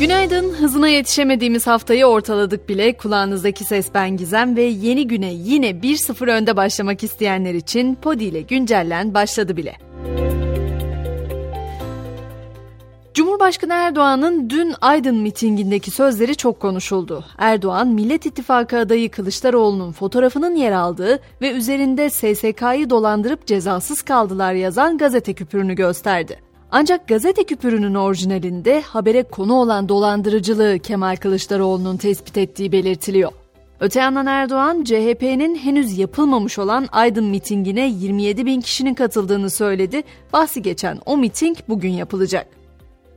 Günaydın, hızına yetişemediğimiz haftayı ortaladık bile. Kulağınızdaki ses ben Gizem ve yeni güne yine 1-0 önde başlamak isteyenler için Podi ile güncellen başladı bile. Cumhurbaşkanı Erdoğan'ın dün Aydın mitingindeki sözleri çok konuşuldu. Erdoğan, Millet İttifakı adayı Kılıçdaroğlu'nun fotoğrafının yer aldığı ve üzerinde SSK'yı dolandırıp cezasız kaldılar yazan gazete küpürünü gösterdi. Ancak gazete küpürünün orijinalinde habere konu olan dolandırıcılığı Kemal Kılıçdaroğlu'nun tespit ettiği belirtiliyor. Öte yandan Erdoğan, CHP'nin henüz yapılmamış olan Aydın mitingine 27 bin kişinin katıldığını söyledi. Bahsi geçen o miting bugün yapılacak.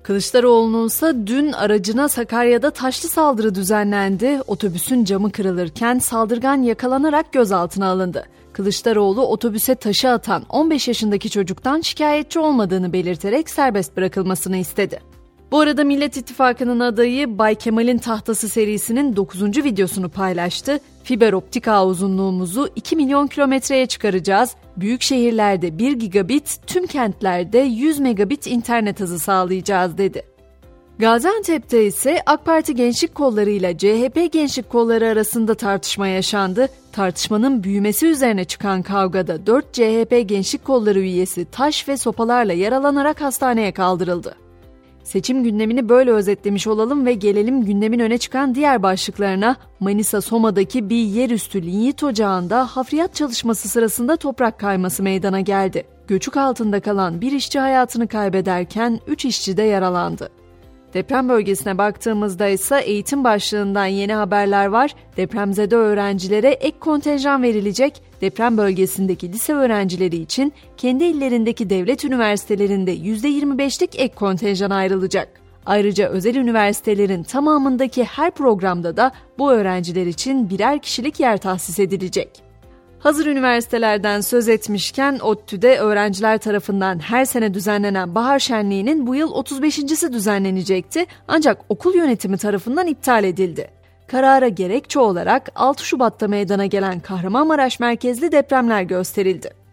Kılıçdaroğlu'nun ise dün aracına Sakarya'da taşlı saldırı düzenlendi. Otobüsün camı kırılırken saldırgan yakalanarak gözaltına alındı. Kılıçdaroğlu otobüse taşı atan 15 yaşındaki çocuktan şikayetçi olmadığını belirterek serbest bırakılmasını istedi. Bu arada Millet İttifakı'nın adayı Bay Kemal'in Tahtası serisinin 9. videosunu paylaştı. Fiber optik ağ uzunluğumuzu 2 milyon kilometreye çıkaracağız. Büyük şehirlerde 1 gigabit, tüm kentlerde 100 megabit internet hızı sağlayacağız dedi. Gaziantep'te ise AK Parti gençlik kolları ile CHP gençlik kolları arasında tartışma yaşandı. Tartışmanın büyümesi üzerine çıkan kavgada 4 CHP gençlik kolları üyesi taş ve sopalarla yaralanarak hastaneye kaldırıldı. Seçim gündemini böyle özetlemiş olalım ve gelelim gündemin öne çıkan diğer başlıklarına. Manisa Soma'daki bir yerüstü linyit ocağında hafriyat çalışması sırasında toprak kayması meydana geldi. Göçük altında kalan bir işçi hayatını kaybederken 3 işçi de yaralandı. Deprem bölgesine baktığımızda ise eğitim başlığından yeni haberler var. Depremzede öğrencilere ek kontenjan verilecek. Deprem bölgesindeki lise öğrencileri için kendi illerindeki devlet üniversitelerinde %25'lik ek kontenjan ayrılacak. Ayrıca özel üniversitelerin tamamındaki her programda da bu öğrenciler için birer kişilik yer tahsis edilecek. Hazır üniversitelerden söz etmişken ODTÜ'de öğrenciler tarafından her sene düzenlenen bahar şenliğinin bu yıl 35.si düzenlenecekti ancak okul yönetimi tarafından iptal edildi. Karara gerekçe olarak 6 Şubat'ta meydana gelen Kahramanmaraş merkezli depremler gösterildi.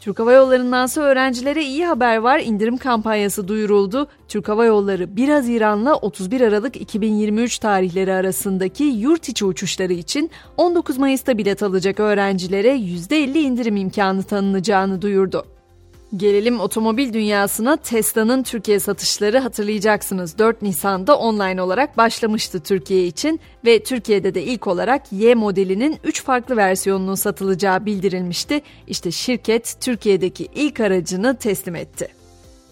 Türk Hava Yolları'ndansa öğrencilere iyi haber var. İndirim kampanyası duyuruldu. Türk Hava Yolları 1 Haziran'la 31 Aralık 2023 tarihleri arasındaki yurt içi uçuşları için 19 Mayıs'ta bilet alacak öğrencilere %50 indirim imkanı tanınacağını duyurdu. Gelelim otomobil dünyasına Tesla'nın Türkiye satışları hatırlayacaksınız 4 Nisan'da online olarak başlamıştı Türkiye için ve Türkiye'de de ilk olarak Y modelinin 3 farklı versiyonunun satılacağı bildirilmişti. İşte şirket Türkiye'deki ilk aracını teslim etti.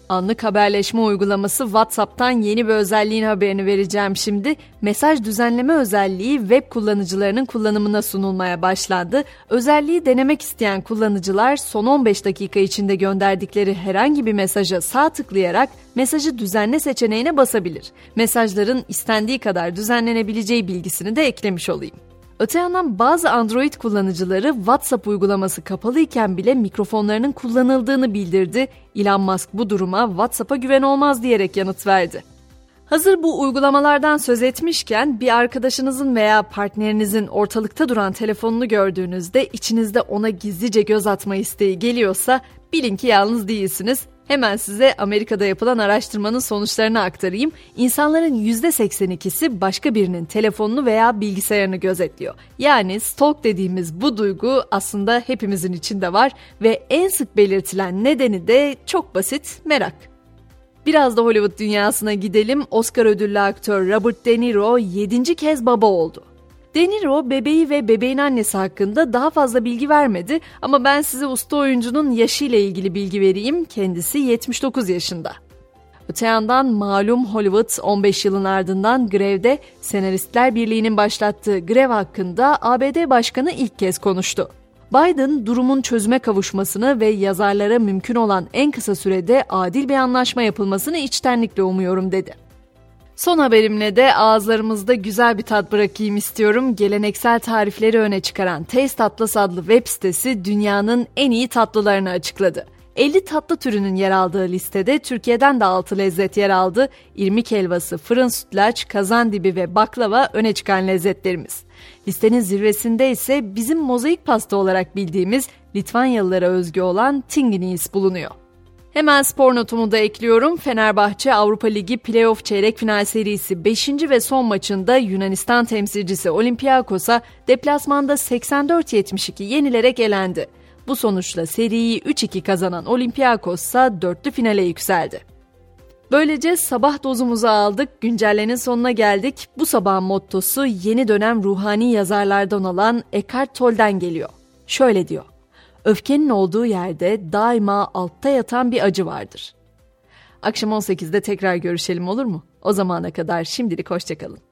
Anlık haberleşme uygulaması WhatsApp'tan yeni bir özelliğin haberini vereceğim şimdi. Mesaj düzenleme özelliği web kullanıcılarının kullanımına sunulmaya başlandı. Özelliği denemek isteyen kullanıcılar son 15 dakika içinde gönderdikleri herhangi bir mesaja sağ tıklayarak mesajı düzenle seçeneğine basabilir. Mesajların istendiği kadar düzenlenebileceği bilgisini de eklemiş olayım. Öte yandan bazı Android kullanıcıları WhatsApp uygulaması kapalı iken bile mikrofonlarının kullanıldığını bildirdi. Elon Musk bu duruma WhatsApp'a güven olmaz diyerek yanıt verdi. Hazır bu uygulamalardan söz etmişken bir arkadaşınızın veya partnerinizin ortalıkta duran telefonunu gördüğünüzde içinizde ona gizlice göz atma isteği geliyorsa bilin ki yalnız değilsiniz. Hemen size Amerika'da yapılan araştırmanın sonuçlarını aktarayım. İnsanların %82'si başka birinin telefonunu veya bilgisayarını gözetliyor. Yani stalk dediğimiz bu duygu aslında hepimizin içinde var ve en sık belirtilen nedeni de çok basit merak. Biraz da Hollywood dünyasına gidelim. Oscar ödüllü aktör Robert De Niro 7. kez baba oldu. De Niro bebeği ve bebeğin annesi hakkında daha fazla bilgi vermedi ama ben size usta oyuncunun yaşıyla ilgili bilgi vereyim. Kendisi 79 yaşında. Öte yandan malum Hollywood 15 yılın ardından grevde Senaristler Birliği'nin başlattığı grev hakkında ABD Başkanı ilk kez konuştu. Biden durumun çözüme kavuşmasını ve yazarlara mümkün olan en kısa sürede adil bir anlaşma yapılmasını içtenlikle umuyorum dedi. Son haberimle de ağızlarımızda güzel bir tat bırakayım istiyorum. Geleneksel tarifleri öne çıkaran Taste Atlas adlı web sitesi dünyanın en iyi tatlılarını açıkladı. 50 tatlı türünün yer aldığı listede Türkiye'den de 6 lezzet yer aldı. İrmik helvası, fırın sütlaç, kazandibi ve baklava öne çıkan lezzetlerimiz. Listenin zirvesinde ise bizim mozaik pasta olarak bildiğimiz Litvanyalılara özgü olan tinginis bulunuyor. Hemen spor notumu da ekliyorum. Fenerbahçe Avrupa Ligi playoff çeyrek final serisi 5. ve son maçında Yunanistan temsilcisi Olympiakos'a deplasmanda 84-72 yenilerek elendi. Bu sonuçla seriyi 3-2 kazanan Olympiakos ise dörtlü finale yükseldi. Böylece sabah dozumuzu aldık, güncellenin sonuna geldik. Bu sabahın mottosu yeni dönem ruhani yazarlardan olan Eckhart Tolle'den geliyor. Şöyle diyor. Öfkenin olduğu yerde daima altta yatan bir acı vardır. Akşam 18'de tekrar görüşelim olur mu? O zamana kadar şimdilik hoşçakalın.